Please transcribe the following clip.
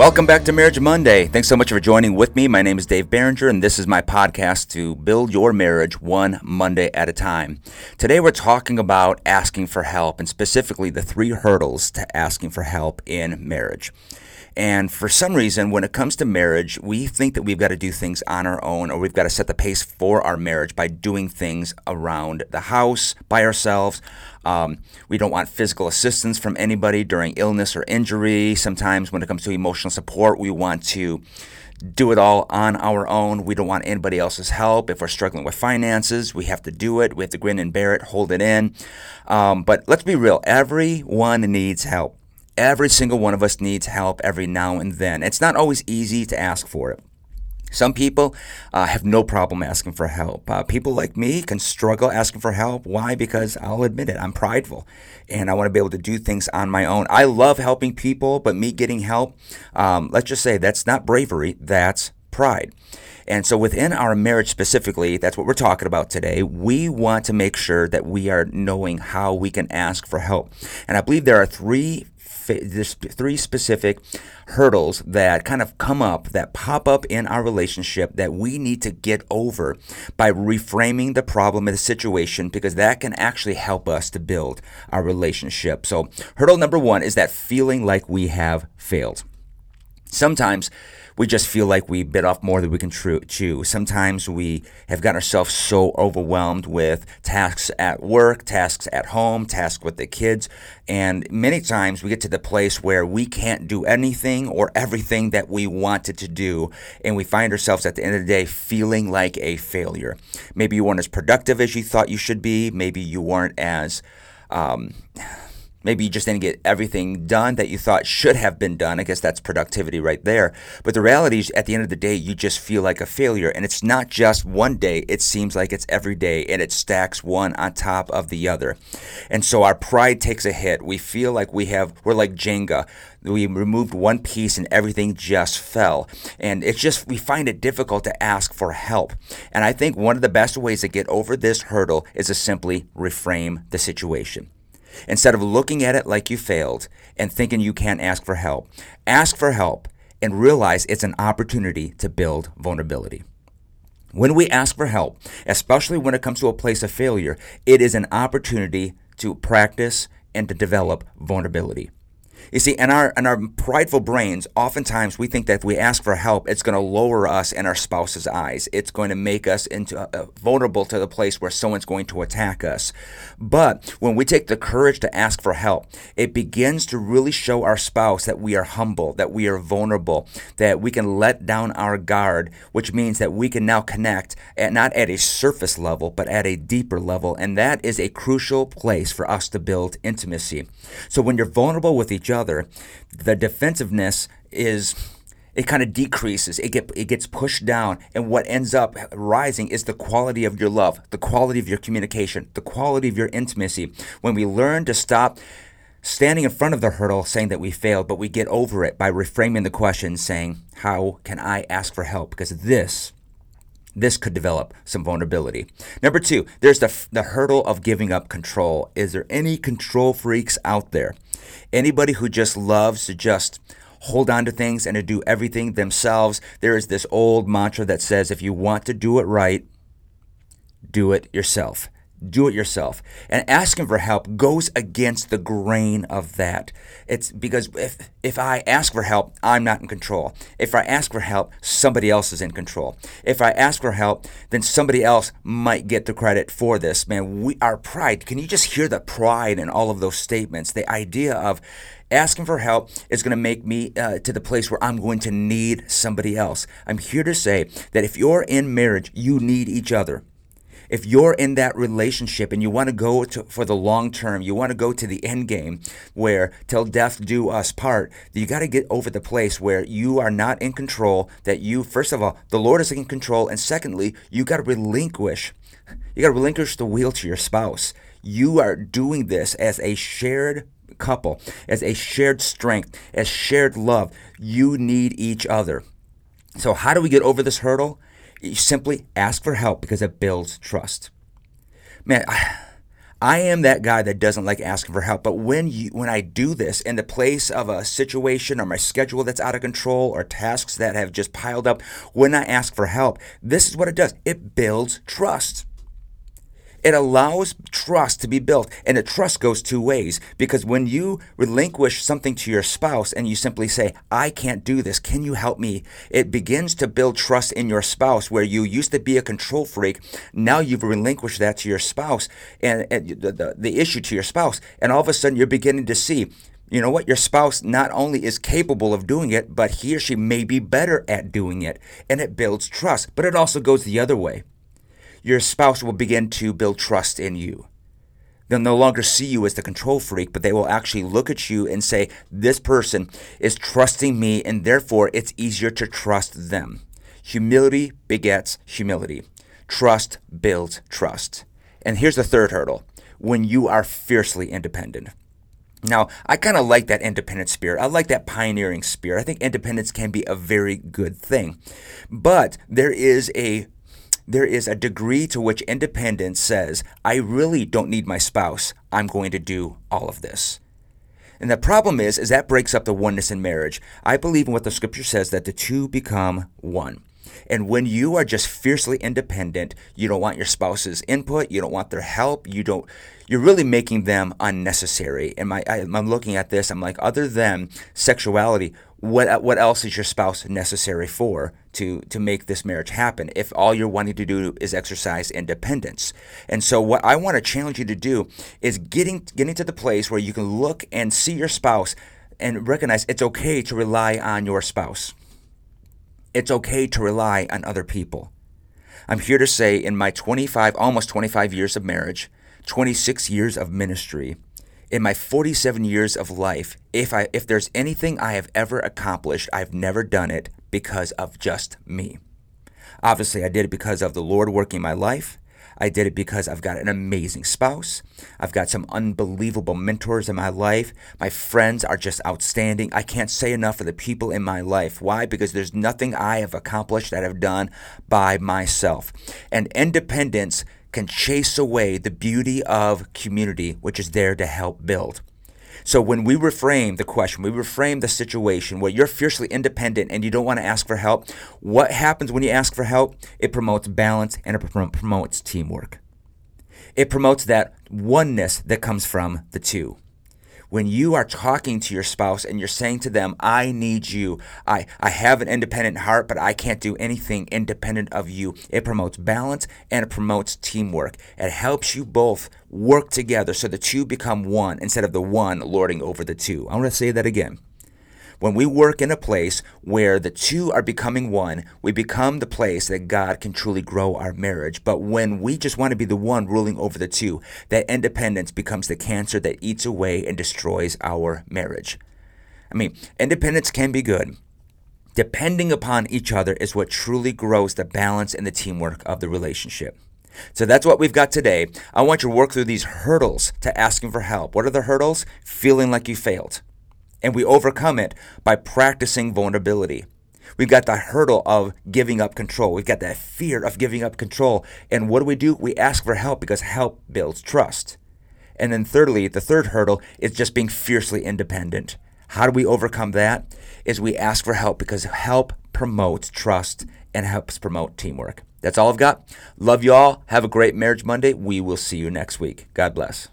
Welcome back to Marriage Monday. Thanks so much for joining with me. My name is Dave Barringer, and this is my podcast to build your marriage one Monday at a time. Today, we're talking about asking for help, and specifically the three hurdles to asking for help in marriage. And for some reason, when it comes to marriage, we think that we've got to do things on our own or we've got to set the pace for our marriage by doing things around the house by ourselves. Um, we don't want physical assistance from anybody during illness or injury. Sometimes, when it comes to emotional support, we want to do it all on our own. We don't want anybody else's help. If we're struggling with finances, we have to do it. We have to grin and bear it, hold it in. Um, but let's be real everyone needs help. Every single one of us needs help every now and then. It's not always easy to ask for it. Some people uh, have no problem asking for help. Uh, people like me can struggle asking for help. Why? Because I'll admit it, I'm prideful and I want to be able to do things on my own. I love helping people, but me getting help, um, let's just say that's not bravery, that's pride. And so within our marriage specifically, that's what we're talking about today. We want to make sure that we are knowing how we can ask for help. And I believe there are three there's three specific hurdles that kind of come up that pop up in our relationship that we need to get over by reframing the problem of the situation because that can actually help us to build our relationship. So, hurdle number 1 is that feeling like we have failed. Sometimes we just feel like we bit off more than we can chew. Sometimes we have gotten ourselves so overwhelmed with tasks at work, tasks at home, tasks with the kids, and many times we get to the place where we can't do anything or everything that we wanted to do, and we find ourselves at the end of the day feeling like a failure. Maybe you weren't as productive as you thought you should be. Maybe you weren't as um, Maybe you just didn't get everything done that you thought should have been done. I guess that's productivity right there. But the reality is, at the end of the day, you just feel like a failure. And it's not just one day, it seems like it's every day, and it stacks one on top of the other. And so our pride takes a hit. We feel like we have, we're like Jenga. We removed one piece and everything just fell. And it's just, we find it difficult to ask for help. And I think one of the best ways to get over this hurdle is to simply reframe the situation. Instead of looking at it like you failed and thinking you can't ask for help, ask for help and realize it's an opportunity to build vulnerability. When we ask for help, especially when it comes to a place of failure, it is an opportunity to practice and to develop vulnerability. You see, in our in our prideful brains, oftentimes we think that if we ask for help, it's going to lower us in our spouse's eyes. It's going to make us into uh, vulnerable to the place where someone's going to attack us. But when we take the courage to ask for help, it begins to really show our spouse that we are humble, that we are vulnerable, that we can let down our guard, which means that we can now connect at not at a surface level, but at a deeper level, and that is a crucial place for us to build intimacy. So when you're vulnerable with each other other, the defensiveness is it kind of decreases. It get it gets pushed down, and what ends up rising is the quality of your love, the quality of your communication, the quality of your intimacy. When we learn to stop standing in front of the hurdle saying that we failed, but we get over it by reframing the question saying, How can I ask for help? Because this this could develop some vulnerability. Number two, there's the, the hurdle of giving up control. Is there any control freaks out there? Anybody who just loves to just hold on to things and to do everything themselves. There is this old mantra that says if you want to do it right, do it yourself do it yourself. And asking for help goes against the grain of that. It's because if if I ask for help, I'm not in control. If I ask for help, somebody else is in control. If I ask for help, then somebody else might get the credit for this. Man, we our pride. Can you just hear the pride in all of those statements? The idea of asking for help is going to make me uh, to the place where I'm going to need somebody else. I'm here to say that if you're in marriage, you need each other if you're in that relationship and you want to go to, for the long term, you want to go to the end game where till death do us part, you got to get over the place where you are not in control, that you, first of all, the Lord is in control, and secondly, you got to relinquish. You got to relinquish the wheel to your spouse. You are doing this as a shared couple, as a shared strength, as shared love. You need each other. So, how do we get over this hurdle? You simply ask for help because it builds trust. Man, I, I am that guy that doesn't like asking for help. But when you when I do this in the place of a situation or my schedule that's out of control or tasks that have just piled up, when I ask for help, this is what it does. It builds trust. It allows trust to be built, and the trust goes two ways because when you relinquish something to your spouse and you simply say, I can't do this, can you help me? It begins to build trust in your spouse where you used to be a control freak. Now you've relinquished that to your spouse and, and the, the, the issue to your spouse, and all of a sudden you're beginning to see you know what? Your spouse not only is capable of doing it, but he or she may be better at doing it. And it builds trust. But it also goes the other way your spouse will begin to build trust in you. They'll no longer see you as the control freak, but they will actually look at you and say, This person is trusting me, and therefore it's easier to trust them. Humility begets humility. Trust builds trust. And here's the third hurdle when you are fiercely independent. Now, I kind of like that independent spirit. I like that pioneering spirit. I think independence can be a very good thing. But there is a there is a degree to which independence says, I really don't need my spouse. I'm going to do all of this. And the problem is, is that breaks up the oneness in marriage. I believe in what the scripture says that the two become one. And when you are just fiercely independent, you don't want your spouse's input, you don't want their help, you don't you're really making them unnecessary. And my I, am looking at this, I'm like, other than sexuality, what what else is your spouse necessary for to to make this marriage happen if all you're wanting to do is exercise independence and so what i want to challenge you to do is getting getting to the place where you can look and see your spouse and recognize it's okay to rely on your spouse it's okay to rely on other people i'm here to say in my 25 almost 25 years of marriage 26 years of ministry in my 47 years of life, if I if there's anything I have ever accomplished, I've never done it because of just me. Obviously, I did it because of the Lord working my life. I did it because I've got an amazing spouse. I've got some unbelievable mentors in my life. My friends are just outstanding. I can't say enough for the people in my life. Why? Because there's nothing I have accomplished that I've done by myself. And independence can chase away the beauty of community, which is there to help build. So when we reframe the question, we reframe the situation where you're fiercely independent and you don't want to ask for help, what happens when you ask for help? It promotes balance and it promotes teamwork. It promotes that oneness that comes from the two when you are talking to your spouse and you're saying to them, I need you, I, I have an independent heart, but I can't do anything independent of you, it promotes balance and it promotes teamwork. It helps you both work together so the two become one instead of the one lording over the two. I want to say that again. When we work in a place where the two are becoming one, we become the place that God can truly grow our marriage. But when we just want to be the one ruling over the two, that independence becomes the cancer that eats away and destroys our marriage. I mean, independence can be good. Depending upon each other is what truly grows the balance and the teamwork of the relationship. So that's what we've got today. I want you to work through these hurdles to asking for help. What are the hurdles? Feeling like you failed. And we overcome it by practicing vulnerability. We've got the hurdle of giving up control. We've got that fear of giving up control. And what do we do? We ask for help because help builds trust. And then, thirdly, the third hurdle is just being fiercely independent. How do we overcome that? Is we ask for help because help promotes trust and helps promote teamwork. That's all I've got. Love you all. Have a great Marriage Monday. We will see you next week. God bless.